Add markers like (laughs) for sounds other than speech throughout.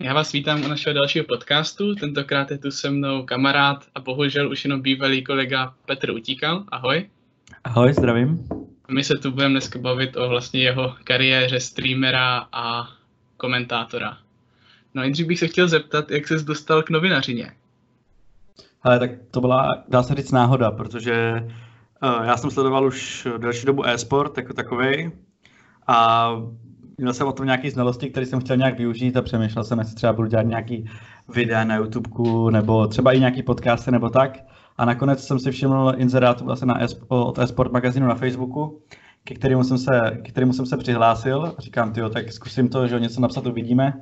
Já vás vítám u našeho dalšího podcastu. Tentokrát je tu se mnou kamarád a bohužel už jenom bývalý kolega Petr Utíkal. Ahoj. Ahoj, zdravím. My se tu budeme dneska bavit o vlastně jeho kariéře streamera a komentátora. No nejdřív bych se chtěl zeptat, jak ses dostal k novinařině? Ale tak to byla, dá se říct, náhoda, protože uh, já jsem sledoval už delší dobu e-sport jako takový a měl jsem o tom nějaké znalosti, které jsem chtěl nějak využít a přemýšlel jsem, jestli třeba budu dělat nějaký videa na YouTube nebo třeba i nějaký podcasty nebo tak. A nakonec jsem si všiml inzerátu vlastně na e od e-sport magazínu na Facebooku, ke kterému jsem se, ke kterému jsem se přihlásil. Říkám, ty tak zkusím to, že něco napsat uvidíme.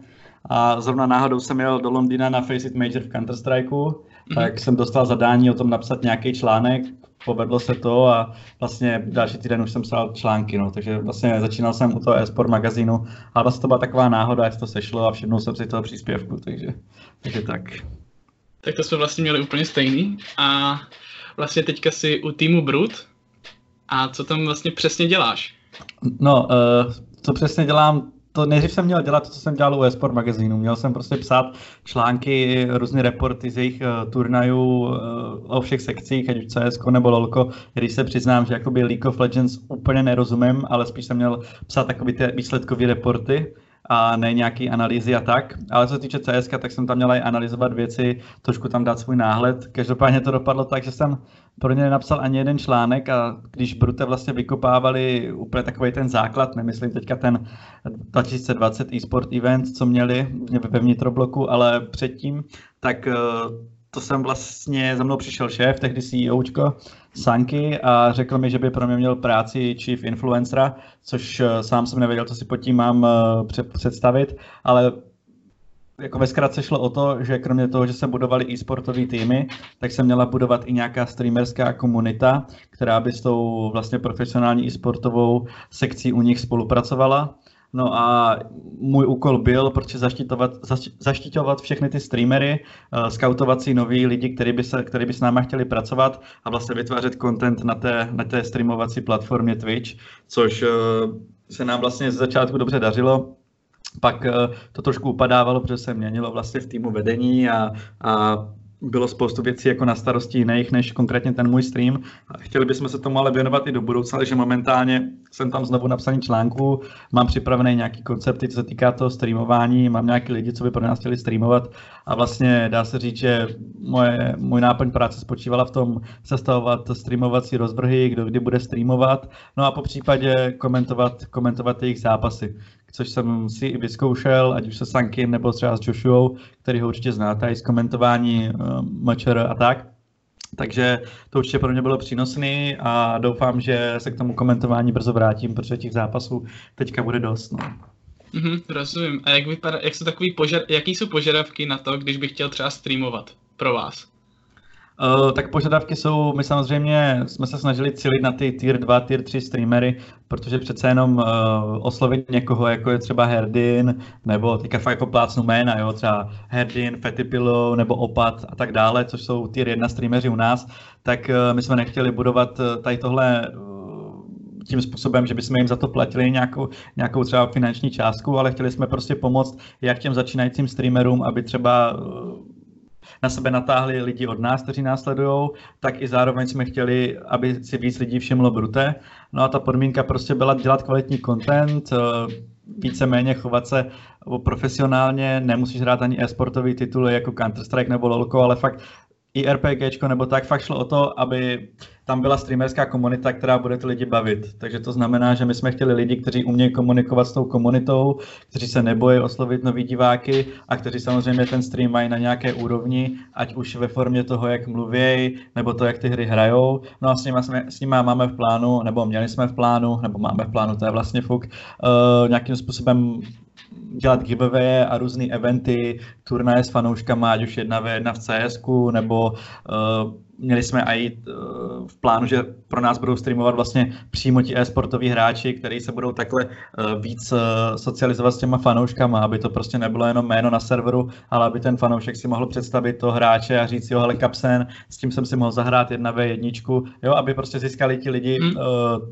A zrovna náhodou jsem jel do Londýna na Face It Major v Counter-Strikeu, mm-hmm. tak jsem dostal zadání o tom napsat nějaký článek, povedlo se to a vlastně další týden už jsem psal články, no, takže vlastně začínal jsem u toho e-sport magazínu, ale vlastně to byla taková náhoda, jak to sešlo a všimnul jsem si toho příspěvku, takže, takže tak. Tak to jsme vlastně měli úplně stejný a vlastně teďka si u týmu Brut a co tam vlastně přesně děláš? No, uh, co přesně dělám, to nejdřív jsem měl dělat to, co jsem dělal u eSport magazínu. Měl jsem prostě psát články, různé reporty z jejich uh, turnajů uh, o všech sekcích, ať už CS nebo LOLko, když se přiznám, že jakoby League of Legends úplně nerozumím, ale spíš jsem měl psát takové ty výsledkové reporty a ne nějaký analýzy a tak. Ale co se týče CS, tak jsem tam měl i analyzovat věci, trošku tam dát svůj náhled. Každopádně to dopadlo tak, že jsem pro ně nenapsal ani jeden článek a když Brute vlastně vykopávali úplně takový ten základ, nemyslím teďka ten 2020 e-sport event, co měli ve vnitrobloku, ale předtím, tak eh, to jsem vlastně, za mnou přišel šéf, tehdy CEOčko Sanky a řekl mi, že by pro mě měl práci chief influencera, což eh, sám jsem nevěděl, co si pod tím mám eh, představit, ale jako ve zkratce šlo o to, že kromě toho, že se budovaly e-sportové týmy, tak se měla budovat i nějaká streamerská komunita, která by s tou vlastně profesionální e-sportovou sekcí u nich spolupracovala. No a můj úkol byl prostě zaštitovat, zaštitovat všechny ty streamery, uh, scoutovat si nový lidi, kteří by, se, který by s náma chtěli pracovat a vlastně vytvářet content na té, na té streamovací platformě Twitch, což uh, se nám vlastně z začátku dobře dařilo. Pak uh, to trošku upadávalo, protože se měnilo vlastně v týmu vedení a, a bylo spoustu věcí jako na starosti jiných než konkrétně ten můj stream. Chtěli bychom se tomu ale věnovat i do budoucna, takže momentálně jsem tam znovu napsaný článku, mám připravené nějaký koncepty, co se týká toho streamování, mám nějaký lidi, co by pro nás chtěli streamovat a vlastně dá se říct, že moje, můj náplň práce spočívala v tom sestavovat streamovací rozvrhy, kdo kdy bude streamovat, no a po případě komentovat, komentovat jejich zápasy což jsem si i vyzkoušel, ať už se Sankim nebo třeba s Joshuou, který ho určitě znáte, i z komentování uh, a tak. Takže to určitě pro mě bylo přínosný a doufám, že se k tomu komentování brzo vrátím, protože těch zápasů teďka bude dost. No. Mm-hmm, rozumím. A jak, vypadá, jak jsou takový požad, jaký jsou požadavky na to, když bych chtěl třeba streamovat pro vás? Uh, tak požadavky jsou, my samozřejmě jsme se snažili cílit na ty tier 2, tier 3 streamery, protože přece jenom uh, oslovit někoho, jako je třeba Herdin, nebo teďka fakt jako plácnu jména, jo, třeba Herdin, Fetipilo, nebo Opat a tak dále, což jsou tier 1 streameři u nás, tak uh, my jsme nechtěli budovat tady tohle tím způsobem, že bychom jim za to platili nějakou, nějakou třeba finanční částku, ale chtěli jsme prostě pomoct jak těm začínajícím streamerům, aby třeba na sebe natáhli lidi od nás, kteří nás sledují, tak i zároveň jsme chtěli, aby si víc lidí všimlo Brute. No a ta podmínka prostě byla dělat kvalitní content, eh, víceméně chovat se profesionálně, nemusíš hrát ani e-sportový tituly jako Counter-Strike nebo LoLko, ale fakt i RPGčko nebo tak, fakt šlo o to, aby tam byla streamerská komunita, která bude ty lidi bavit. Takže to znamená, že my jsme chtěli lidi, kteří umějí komunikovat s tou komunitou, kteří se nebojí oslovit nový diváky a kteří samozřejmě ten stream mají na nějaké úrovni, ať už ve formě toho, jak mluví, nebo to, jak ty hry hrajou. No a s nimi, s máme v plánu, nebo měli jsme v plánu, nebo máme v plánu, to je vlastně fuk, uh, nějakým způsobem dělat giveaway a různé eventy, turnaje s fanouškama, ať už jedna v jedna v cs nebo uh, měli jsme i uh, v plánu, že pro nás budou streamovat vlastně přímo ti e-sportoví hráči, kteří se budou takhle uh, víc uh, socializovat s těma fanouškama, aby to prostě nebylo jenom jméno na serveru, ale aby ten fanoušek si mohl představit toho hráče a říct, jo, hele, kapsen, s tím jsem si mohl zahrát jedna v jedničku, jo, aby prostě získali ti lidi uh,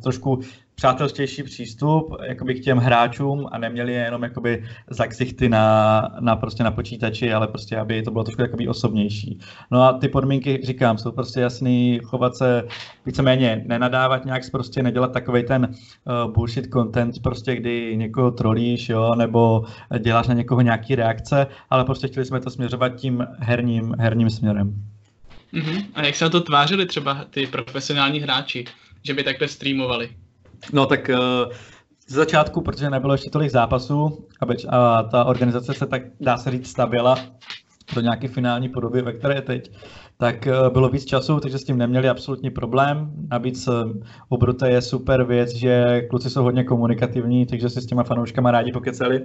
trošku přátelštější přístup jakoby k těm hráčům a neměli je jenom jakoby za ksichty na, na, prostě na počítači, ale prostě, aby to bylo trošku takový osobnější. No a ty podmínky, říkám, jsou prostě jasný, chovat se víceméně nenadávat nějak, prostě nedělat takový ten uh, bullshit content, prostě kdy někoho trolíš, jo, nebo děláš na někoho nějaký reakce, ale prostě chtěli jsme to směřovat tím herním, herním směrem. Uh-huh. A jak se na to tvářili třeba ty profesionální hráči, že by takhle streamovali? No tak uh, ze začátku, protože nebylo ještě tolik zápasů a, a ta organizace se tak, dá se říct, stavěla do nějaké finální podoby, ve které je teď, tak uh, bylo víc času, takže s tím neměli absolutní problém. Navíc u Brute je super věc, že kluci jsou hodně komunikativní, takže si s těma fanouškama rádi pokeceli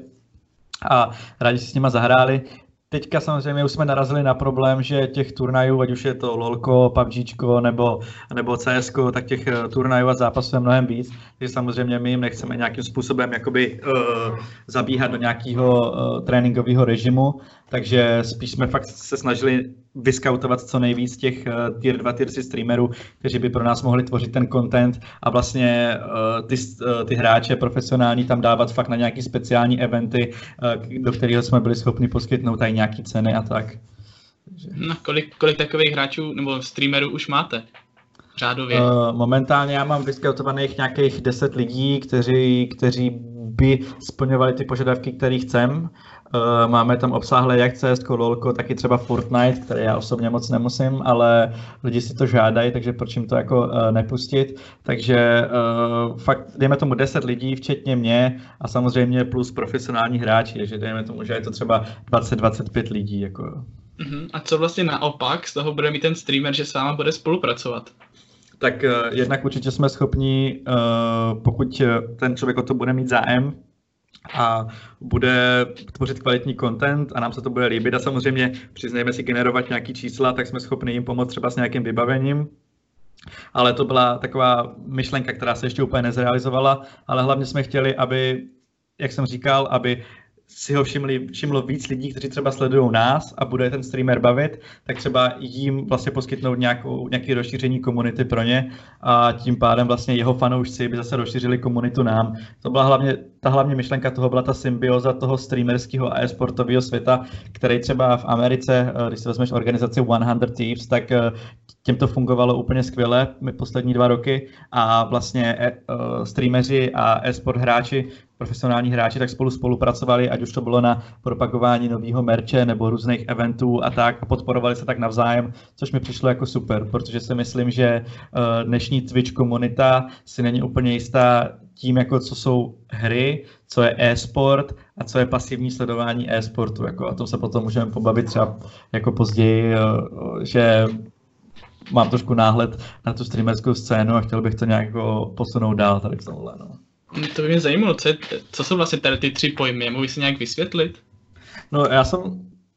a rádi si s nima zahráli. Teďka samozřejmě už jsme narazili na problém, že těch turnajů, ať už je to LOLko, PUBGčko nebo, nebo CSko, tak těch eh, turnajů a zápasů je mnohem víc. Takže samozřejmě my jim nechceme nějakým způsobem jakoby uh, zabíhat do nějakého uh, tréninkového režimu, takže spíš jsme fakt se snažili vyskautovat co nejvíc těch uh, tier 2, tier 3 streamerů, kteří by pro nás mohli tvořit ten content a vlastně uh, ty, uh, ty hráče profesionální tam dávat fakt na nějaký speciální eventy, uh, do kterého jsme byli schopni poskytnout tady nějaký ceny a tak. No, kolik, kolik takových hráčů nebo streamerů už máte? Řádově. Uh, momentálně já mám vyskautovaných nějakých 10 lidí, kteří, kteří by splňovali ty požadavky, které chcem. Uh, máme tam obsáhlé jak CS, LOLko, taky třeba Fortnite, které já osobně moc nemusím, ale lidi si to žádají, takže proč jim to jako uh, nepustit. Takže uh, fakt dejme tomu 10 lidí, včetně mě a samozřejmě plus profesionální hráči, takže dejme tomu, že je to třeba 20-25 lidí. Jako. Uh-huh. A co vlastně naopak z toho bude mít ten streamer, že s váma bude spolupracovat? Tak jednak určitě jsme schopni, pokud ten člověk o to bude mít zájem, a bude tvořit kvalitní content a nám se to bude líbit a samozřejmě přiznejme si generovat nějaký čísla, tak jsme schopni jim pomoct třeba s nějakým vybavením, ale to byla taková myšlenka, která se ještě úplně nezrealizovala, ale hlavně jsme chtěli, aby, jak jsem říkal, aby si ho všimli, všimlo víc lidí, kteří třeba sledují nás a bude ten streamer bavit, tak třeba jim vlastně poskytnout nějakou, nějaké rozšíření komunity pro ně a tím pádem vlastně jeho fanoušci by zase rozšířili komunitu nám. To byla hlavně, ta hlavní myšlenka toho byla ta symbioza toho streamerského a e-sportového světa, který třeba v Americe, eh, když si vezmeš organizaci 100 Thieves, tak eh, těm to fungovalo úplně skvěle my poslední dva roky. A vlastně e, uh, streameři a e-sport hráči profesionální hráči tak spolu spolupracovali, ať už to bylo na propagování nového merče nebo různých eventů a tak a podporovali se tak navzájem, což mi přišlo jako super, protože si myslím, že eh, dnešní Twitch komunita si není úplně jistá tím, jako co jsou hry, co je e-sport a co je pasivní sledování e-sportu. Jako, a tom se potom můžeme pobavit třeba jako později, eh, že mám trošku náhled na tu streamerskou scénu a chtěl bych to nějak jako posunout dál tady v tomhle. No. To by mě zajímalo, co, je, co jsou vlastně tady ty tři pojmy, mohu si nějak vysvětlit? No já jsem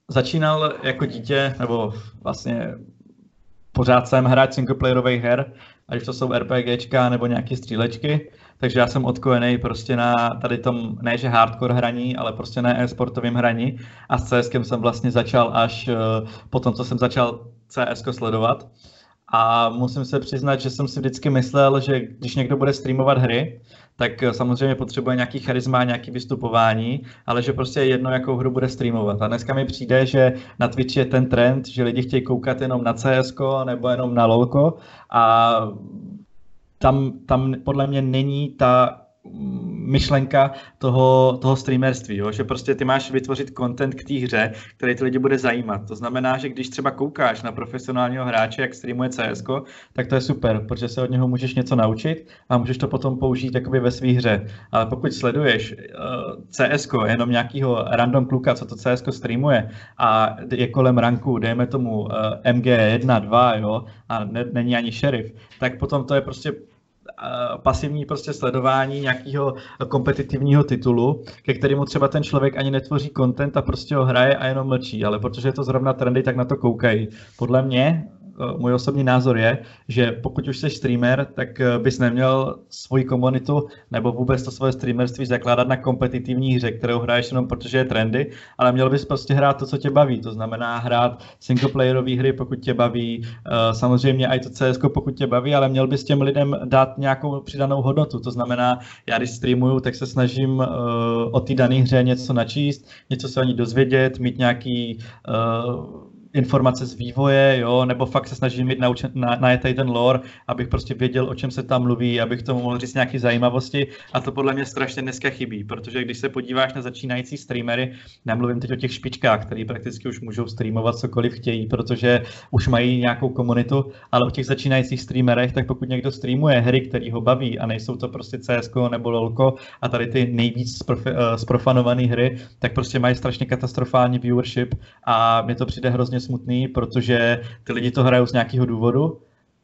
začínal jako dítě, nebo vlastně pořád jsem hrát singleplayerových her, ať to jsou RPGčka nebo nějaké střílečky, takže já jsem odkojený prostě na tady tom, ne že hardcore hraní, ale prostě na e-sportovém hraní a s CSkem jsem vlastně začal až uh, po tom, co jsem začal CS sledovat. A musím se přiznat, že jsem si vždycky myslel, že když někdo bude streamovat hry, tak eh, samozřejmě potřebuje nějaký charisma, nějaký vystupování, ale že prostě je jedno, jakou hru bude streamovat. A dneska mi přijde, že na Twitchi je ten trend, že lidi chtějí koukat jenom na CS nebo jenom na LoLko a tam, tam podle mě není ta myšlenka toho, toho streamerství, jo? že prostě ty máš vytvořit content k té hře, který ty lidi bude zajímat. To znamená, že když třeba koukáš na profesionálního hráče, jak streamuje CS, tak to je super, protože se od něho můžeš něco naučit a můžeš to potom použít jakoby ve své hře. Ale pokud sleduješ uh, CS, jenom nějakého random kluka, co to CS streamuje a je kolem ranku, dejme tomu uh, MG1, 2, jo, a ne, není ani šerif, tak potom to je prostě pasivní prostě sledování nějakého kompetitivního titulu, ke kterému třeba ten člověk ani netvoří content a prostě ho hraje a jenom mlčí, ale protože je to zrovna trendy, tak na to koukají. Podle mě můj osobní názor je, že pokud už jsi streamer, tak eh, bys neměl svoji komunitu nebo vůbec to svoje streamerství zakládat na kompetitivní hře, kterou hraješ jenom protože je trendy, ale měl bys prostě hrát to, co tě baví. To znamená hrát singleplayerové hry, pokud tě baví, samozřejmě i to CS, pokud tě baví, ale měl bys těm lidem dát nějakou přidanou hodnotu. To znamená, já když streamuju, tak se snažím o té dané hře něco načíst, něco se o ní dozvědět, mít nějaký informace z vývoje, jo, nebo fakt se snažím mít naučen, na, najetej ten lore, abych prostě věděl, o čem se tam mluví, abych tomu mohl říct nějaké zajímavosti. A to podle mě strašně dneska chybí, protože když se podíváš na začínající streamery, nemluvím teď o těch špičkách, který prakticky už můžou streamovat cokoliv chtějí, protože už mají nějakou komunitu, ale o těch začínajících streamerech, tak pokud někdo streamuje hry, který ho baví a nejsou to prostě CS nebo LOLko a tady ty nejvíc sprofanované hry, tak prostě mají strašně katastrofální viewership a mě to přijde hrozně smutný, protože ty lidi to hrajou z nějakého důvodu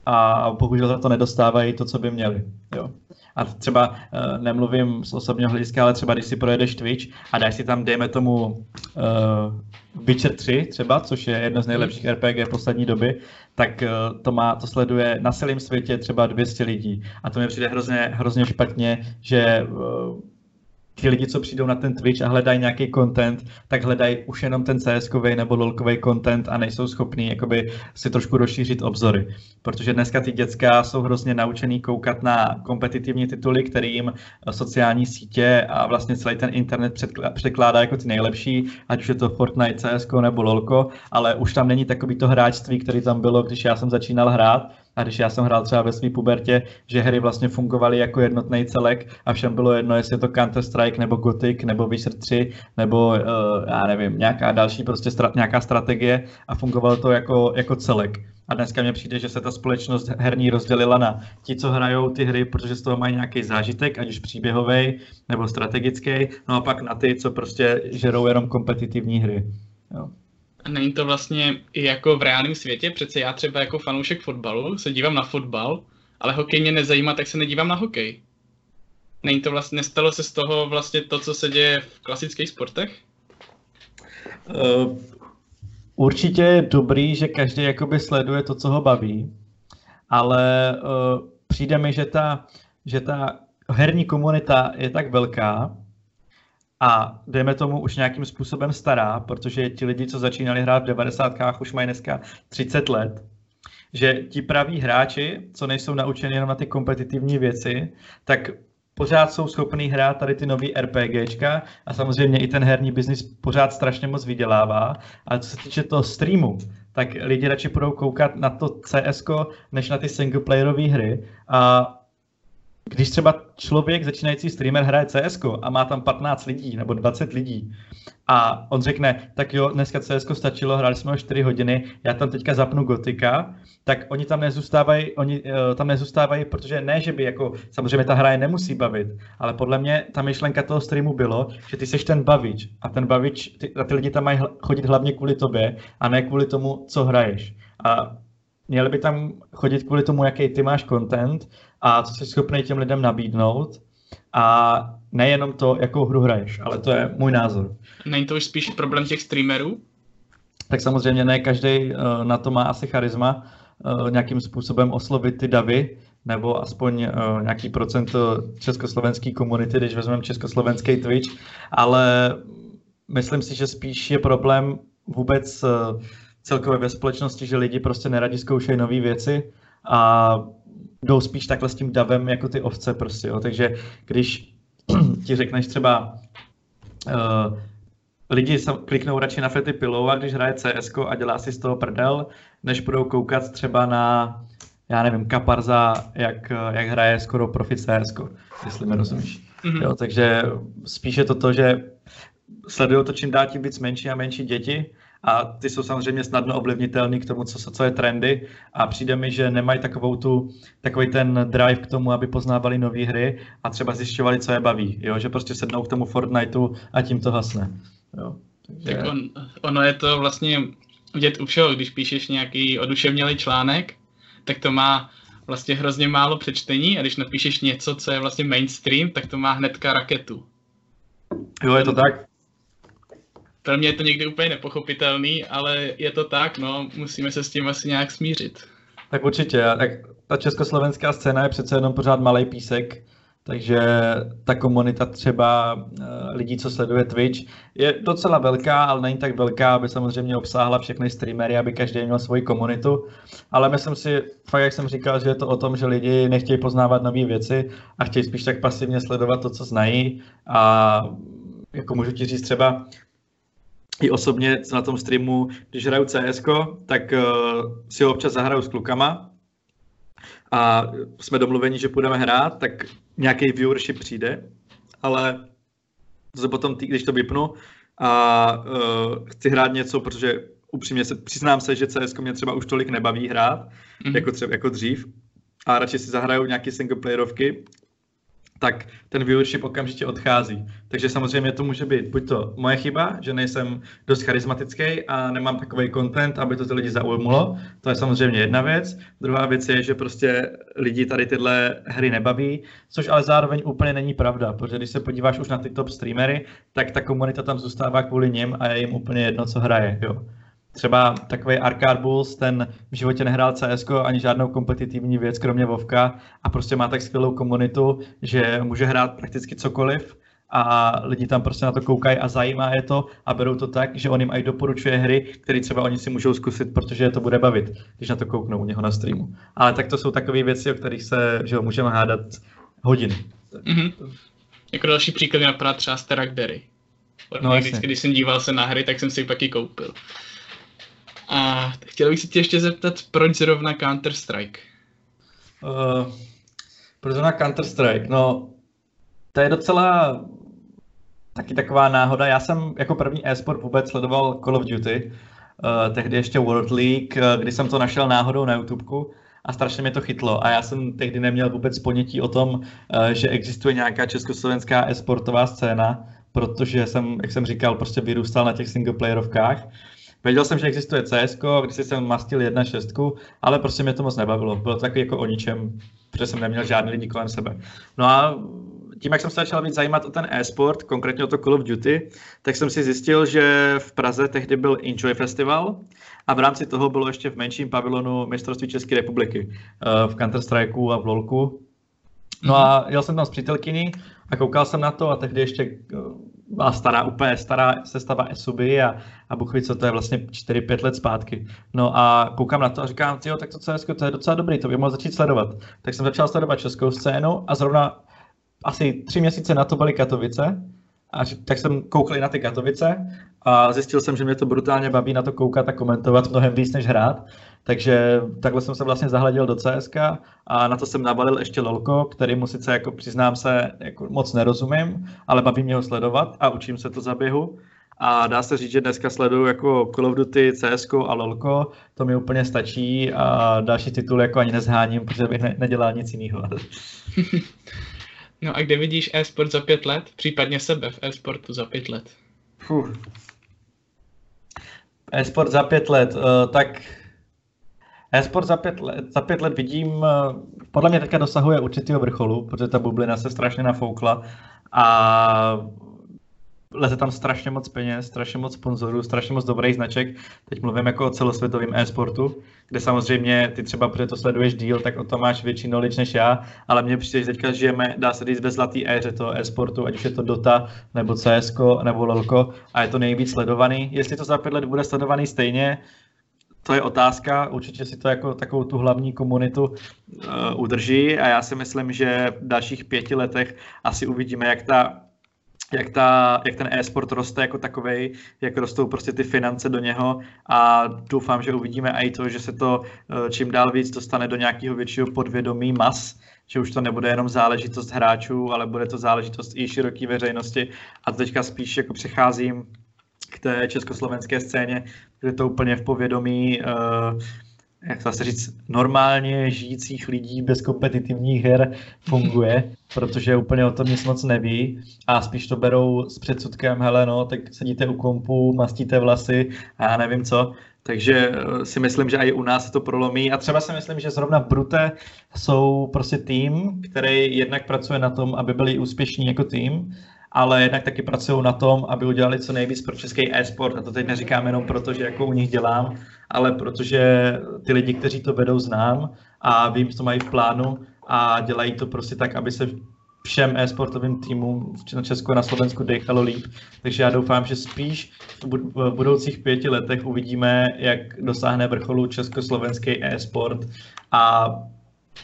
a bohužel za to nedostávají to, co by měli. Jo. A třeba uh, nemluvím z osobního hlediska, ale třeba když si projedeš Twitch a dáš si tam, dejme tomu, uh, Witcher 3 třeba, což je jedno z nejlepších hmm. RPG poslední doby, tak uh, to má, to sleduje na celém světě třeba 200 lidí. A to mi přijde hrozně, hrozně špatně, že uh, ti lidi, co přijdou na ten Twitch a hledají nějaký content, tak hledají už jenom ten cs nebo lolkový content a nejsou schopní jakoby, si trošku rozšířit obzory. Protože dneska ty děcka jsou hrozně naučený koukat na kompetitivní tituly, kterým sociální sítě a vlastně celý ten internet překládá jako ty nejlepší, ať už je to Fortnite, CS nebo lolko, ale už tam není takový to hráčství, který tam bylo, když já jsem začínal hrát, a když já jsem hrál třeba ve své pubertě, že hry vlastně fungovaly jako jednotný celek a všem bylo jedno, jestli je to Counter-Strike nebo Gothic nebo Witcher 3 nebo uh, já nevím, nějaká další prostě stra- nějaká strategie a fungovalo to jako, jako celek. A dneska mně přijde, že se ta společnost herní rozdělila na ti, co hrajou ty hry, protože z toho mají nějaký zážitek, ať už příběhový nebo strategický, no a pak na ty, co prostě žerou jenom kompetitivní hry. Jo není to vlastně i jako v reálném světě, přece já třeba jako fanoušek fotbalu se dívám na fotbal, ale hokej mě nezajímá, tak se nedívám na hokej. Není to vlastně, nestalo se z toho vlastně to, co se děje v klasických sportech? Uh, určitě je dobrý, že každý jakoby sleduje to, co ho baví, ale uh, přijde mi, že ta, že ta herní komunita je tak velká, a dejme tomu už nějakým způsobem stará, protože ti lidi, co začínali hrát v 90. už mají dneska 30 let, že ti praví hráči, co nejsou naučeni jenom na ty kompetitivní věci, tak pořád jsou schopní hrát tady ty nový RPGčka a samozřejmě i ten herní biznis pořád strašně moc vydělává. Ale co se týče toho streamu, tak lidi radši budou koukat na to CS, než na ty singleplayerové hry. A když třeba člověk, začínající streamer, hraje CS a má tam 15 lidí nebo 20 lidí a on řekne, tak jo, dneska CS stačilo, hráli jsme o 4 hodiny, já tam teďka zapnu gotika, tak oni tam nezůstávají, oni uh, tam nezůstávají, protože ne, že by jako, samozřejmě ta hra je nemusí bavit, ale podle mě ta myšlenka toho streamu bylo, že ty seš ten bavič a ten bavič, ty, a ty lidi tam mají chodit hlavně kvůli tobě a ne kvůli tomu, co hraješ. A měli by tam chodit kvůli tomu, jaký ty máš content a co jsi schopný těm lidem nabídnout a nejenom to, jakou hru hraješ, ale to je můj názor. Není to už spíš problém těch streamerů? Tak samozřejmě ne každý uh, na to má asi charisma uh, nějakým způsobem oslovit ty davy, nebo aspoň uh, nějaký procent československé komunity, když vezmeme československý Twitch, ale myslím si, že spíš je problém vůbec celkově ve společnosti, že lidi prostě neradi zkoušejí nové věci a jdou spíš takhle s tím davem jako ty ovce prostě, jo. Takže když (clears throat) ti řekneš třeba uh, lidi kliknou radši na Fety Pillow a když hraje CS a dělá si z toho prdel, než budou koukat třeba na já nevím, Kaparza, jak, jak hraje skoro profi CS, jestli mi rozumíš. Mm-hmm. Jo, takže spíše to to, že sledují to čím dál tím víc menší a menší děti a ty jsou samozřejmě snadno ovlivnitelný k tomu, co, co je trendy a přijde mi, že nemají takovou tu, takový ten drive k tomu, aby poznávali nové hry a třeba zjišťovali, co je baví, jo? že prostě sednou k tomu Fortniteu a tím to hasne. Jo? Takže... Tak on, ono je to vlastně vidět u všeho, když píšeš nějaký oduševnělý článek, tak to má vlastně hrozně málo přečtení a když napíšeš něco, co je vlastně mainstream, tak to má hnedka raketu. Jo, je to tak. Pro mě je to někdy úplně nepochopitelný, ale je to tak, no, musíme se s tím asi nějak smířit. Tak určitě, tak ta československá scéna je přece jenom pořád malý písek, takže ta komunita třeba eh, lidí, co sleduje Twitch, je docela velká, ale není tak velká, aby samozřejmě obsáhla všechny streamery, aby každý měl svoji komunitu. Ale myslím si, fakt jak jsem říkal, že je to o tom, že lidi nechtějí poznávat nové věci a chtějí spíš tak pasivně sledovat to, co znají. A jako můžu ti říct třeba, i osobně na tom streamu, když hraju CS, tak uh, si ho občas zahraju s klukama. A jsme domluveni, že půjdeme hrát, tak nějaký viewership přijde, ale to potom, tý, když to vypnu a uh, chci hrát něco, protože upřímně se, přiznám se, že CS mě třeba už tolik nebaví hrát, mm-hmm. jako, třeba, jako dřív, a radši si zahraju nějaké singleplayerovky, tak ten viewership okamžitě odchází. Takže samozřejmě to může být buď to moje chyba, že nejsem dost charismatický a nemám takový content, aby to ty lidi zaujmulo. To je samozřejmě jedna věc. Druhá věc je, že prostě lidi tady tyhle hry nebaví, což ale zároveň úplně není pravda, protože když se podíváš už na ty top streamery, tak ta komunita tam zůstává kvůli nim a je jim úplně jedno, co hraje. Jo. Třeba takový Arcade Bulls, ten v životě nehrál CS ani žádnou kompetitivní věc, kromě Vovka a prostě má tak skvělou komunitu, že může hrát prakticky cokoliv a lidi tam prostě na to koukají a zajímá je to a berou to tak, že on jim i doporučuje hry, které třeba oni si můžou zkusit, protože je to bude bavit, když na to kouknou u něho na streamu. Ale tak to jsou takové věci, o kterých se že můžeme hádat hodiny. Mm-hmm. Jako další příklad napadá třeba Sterak Derry. No, vždycky, když jsem díval se na hry, tak jsem si ji pak i koupil. A chtěl bych se tě ještě zeptat, proč zrovna Counter-Strike? Uh, proč zrovna Counter-Strike? No, to je docela taky taková náhoda. Já jsem jako první e-sport vůbec sledoval Call of Duty, uh, tehdy ještě World League, uh, kdy jsem to našel náhodou na YouTubeku a strašně mě to chytlo. A já jsem tehdy neměl vůbec ponětí o tom, že existuje nějaká československá e-sportová scéna, protože jsem, jak jsem říkal, prostě vyrůstal na těch singleplayerovkách. Věděl jsem, že existuje CS, když jsem mastil 1.6, ale prostě mě to moc nebavilo. Bylo to taky jako o ničem, protože jsem neměl žádný lidi kolem sebe. No a tím, jak jsem se začal víc zajímat o ten e-sport, konkrétně o to Call of Duty, tak jsem si zjistil, že v Praze tehdy byl Enjoy Festival a v rámci toho bylo ještě v menším pavilonu mistrovství České republiky eh, v Counter-Strikeu a v LoLku. No a jel jsem tam s přítelkyní a koukal jsem na to a tehdy ještě eh, byla stará, úplně stará sestava Esuby a, a Bůh ví, co to je vlastně 4-5 let zpátky. No a koukám na to a říkám, jo, tak to CS, to je docela dobrý, to by mohl začít sledovat. Tak jsem začal sledovat českou scénu a zrovna asi tři měsíce na to byly Katovice, a tak jsem koukal na ty Katovice a zjistil jsem, že mě to brutálně baví na to koukat a komentovat mnohem víc než hrát. Takže takhle jsem se vlastně zahleděl do CSK a na to jsem nabalil ještě LOLko, který mu sice jako přiznám se jako moc nerozumím, ale baví mě ho sledovat a učím se to za běhu. A dá se říct, že dneska sleduju jako Call of Duty, CS a LOLko, to mi úplně stačí a další tituly jako ani nezháním, protože bych ne- nedělal nic jiného. (laughs) no a kde vidíš e-sport za pět let? Případně sebe v e-sportu za pět let? Fuh. E-sport za pět let, uh, tak e-sport za pět, let, za pět let vidím, eh, podle mě teďka dosahuje určitého vrcholu, protože ta bublina se strašně nafoukla a leze tam strašně moc peněz, strašně moc sponzorů, strašně moc dobrých značek. Teď mluvím jako o celosvětovém e-sportu, kde samozřejmě ty třeba, protože to sleduješ díl, tak o tom máš větší knowledge než já, ale mně přijde, že teďka žijeme, dá se říct, ve zlatý éře toho e-sportu, ať už je to Dota, nebo CS, nebo LoLko, a je to nejvíc sledovaný. Jestli to za pět let bude sledovaný stejně, to je otázka, určitě si to jako takovou tu hlavní komunitu uh, udrží a já si myslím, že v dalších pěti letech asi uvidíme, jak ta jak, ta, jak ten e-sport roste jako takový, jak rostou prostě ty finance do něho a doufám, že uvidíme i to, že se to eh, čím dál víc dostane do nějakého většího podvědomí mas, že už to nebude jenom záležitost hráčů, ale bude to záležitost i široké veřejnosti. A teďka spíš jako přecházím k té československé scéně, kde to úplně v povědomí, uh, jak se říct, normálně žijících lidí bez kompetitivních her funguje, (laughs) protože úplně o tom nic moc neví. A spíš to berou s předsudkem, hele no, tak sedíte u kompu, mastíte vlasy a já nevím co, takže eh, si myslím, že i u nás se to prolomí. A třeba si myslím, že zrovna Brute jsou prostě tým, který jednak pracuje na tom, aby byli úspěšní jako tým ale jednak taky pracují na tom, aby udělali co nejvíc pro český e-sport. A to teď neříkám jenom proto, že jako u nich dělám, ale protože ty lidi, kteří to vedou, znám a vím, co mají v plánu a dělají to prostě tak, aby se všem e-sportovým týmům na Česku a na Slovensku dechalo líp. Takže já doufám, že spíš v budoucích pěti letech uvidíme, jak dosáhne vrcholu československý e-sport a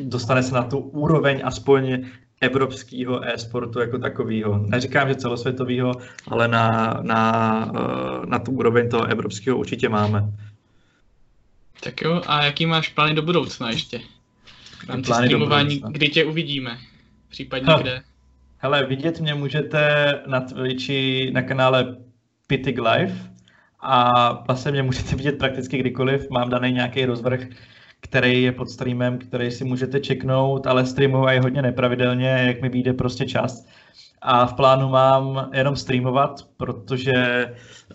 dostane se na tu úroveň aspoň evropského e-sportu jako takového. Neříkám, že celosvětového, ale na, na, eh, na tu úroveň toho evropského určitě máme. Tak jo, a jaký máš plány do budoucna ještě? V rámci streamování, kdy tě uvidíme? Případně ha. kde? Hele, vidět mě můžete na Twitchi na kanále Pitig Live a vlastně mě můžete vidět prakticky kdykoliv. Mám daný nějaký rozvrh, který je pod streamem, který si můžete čeknout, ale streamuji hodně nepravidelně, jak mi vyjde prostě čas. A v plánu mám jenom streamovat, protože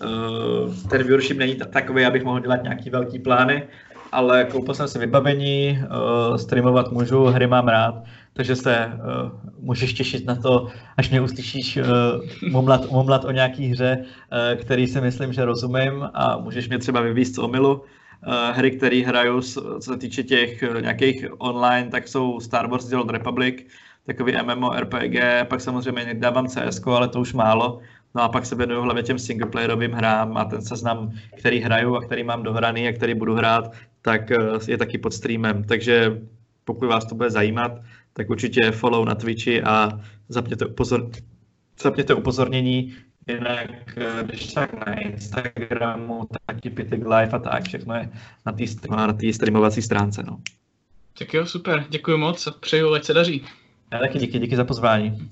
uh, ten viewership není takový, abych mohl dělat nějaký velký plány, ale koupil jsem si vybavení, uh, streamovat můžu, hry mám rád, takže se uh, můžeš těšit na to, až mě uslyšíš uh, mumlat, mumlat o nějaký hře, uh, který si myslím, že rozumím a můžeš mě třeba vyvíst z omilu. Uh, hry, které hraju, co se týče těch uh, nějakých online, tak jsou Star Wars The Old Republic, takový MMORPG, pak samozřejmě dávám CS, ale to už málo. No a pak se věnuju hlavně těm singleplayerovým hrám a ten seznam, který hraju a který mám dohraný a který budu hrát, tak je taky pod streamem. Takže pokud vás to bude zajímat, tak určitě follow na Twitchi a zapněte, upozor... zapněte upozornění, jinak eh, když tak na Instagramu, taky Pitek Live a tak, všechno je na té na tý streamovací stránce. No. Tak jo, super, děkuji moc a přeju, ať se daří. Já taky díky, díky za pozvání.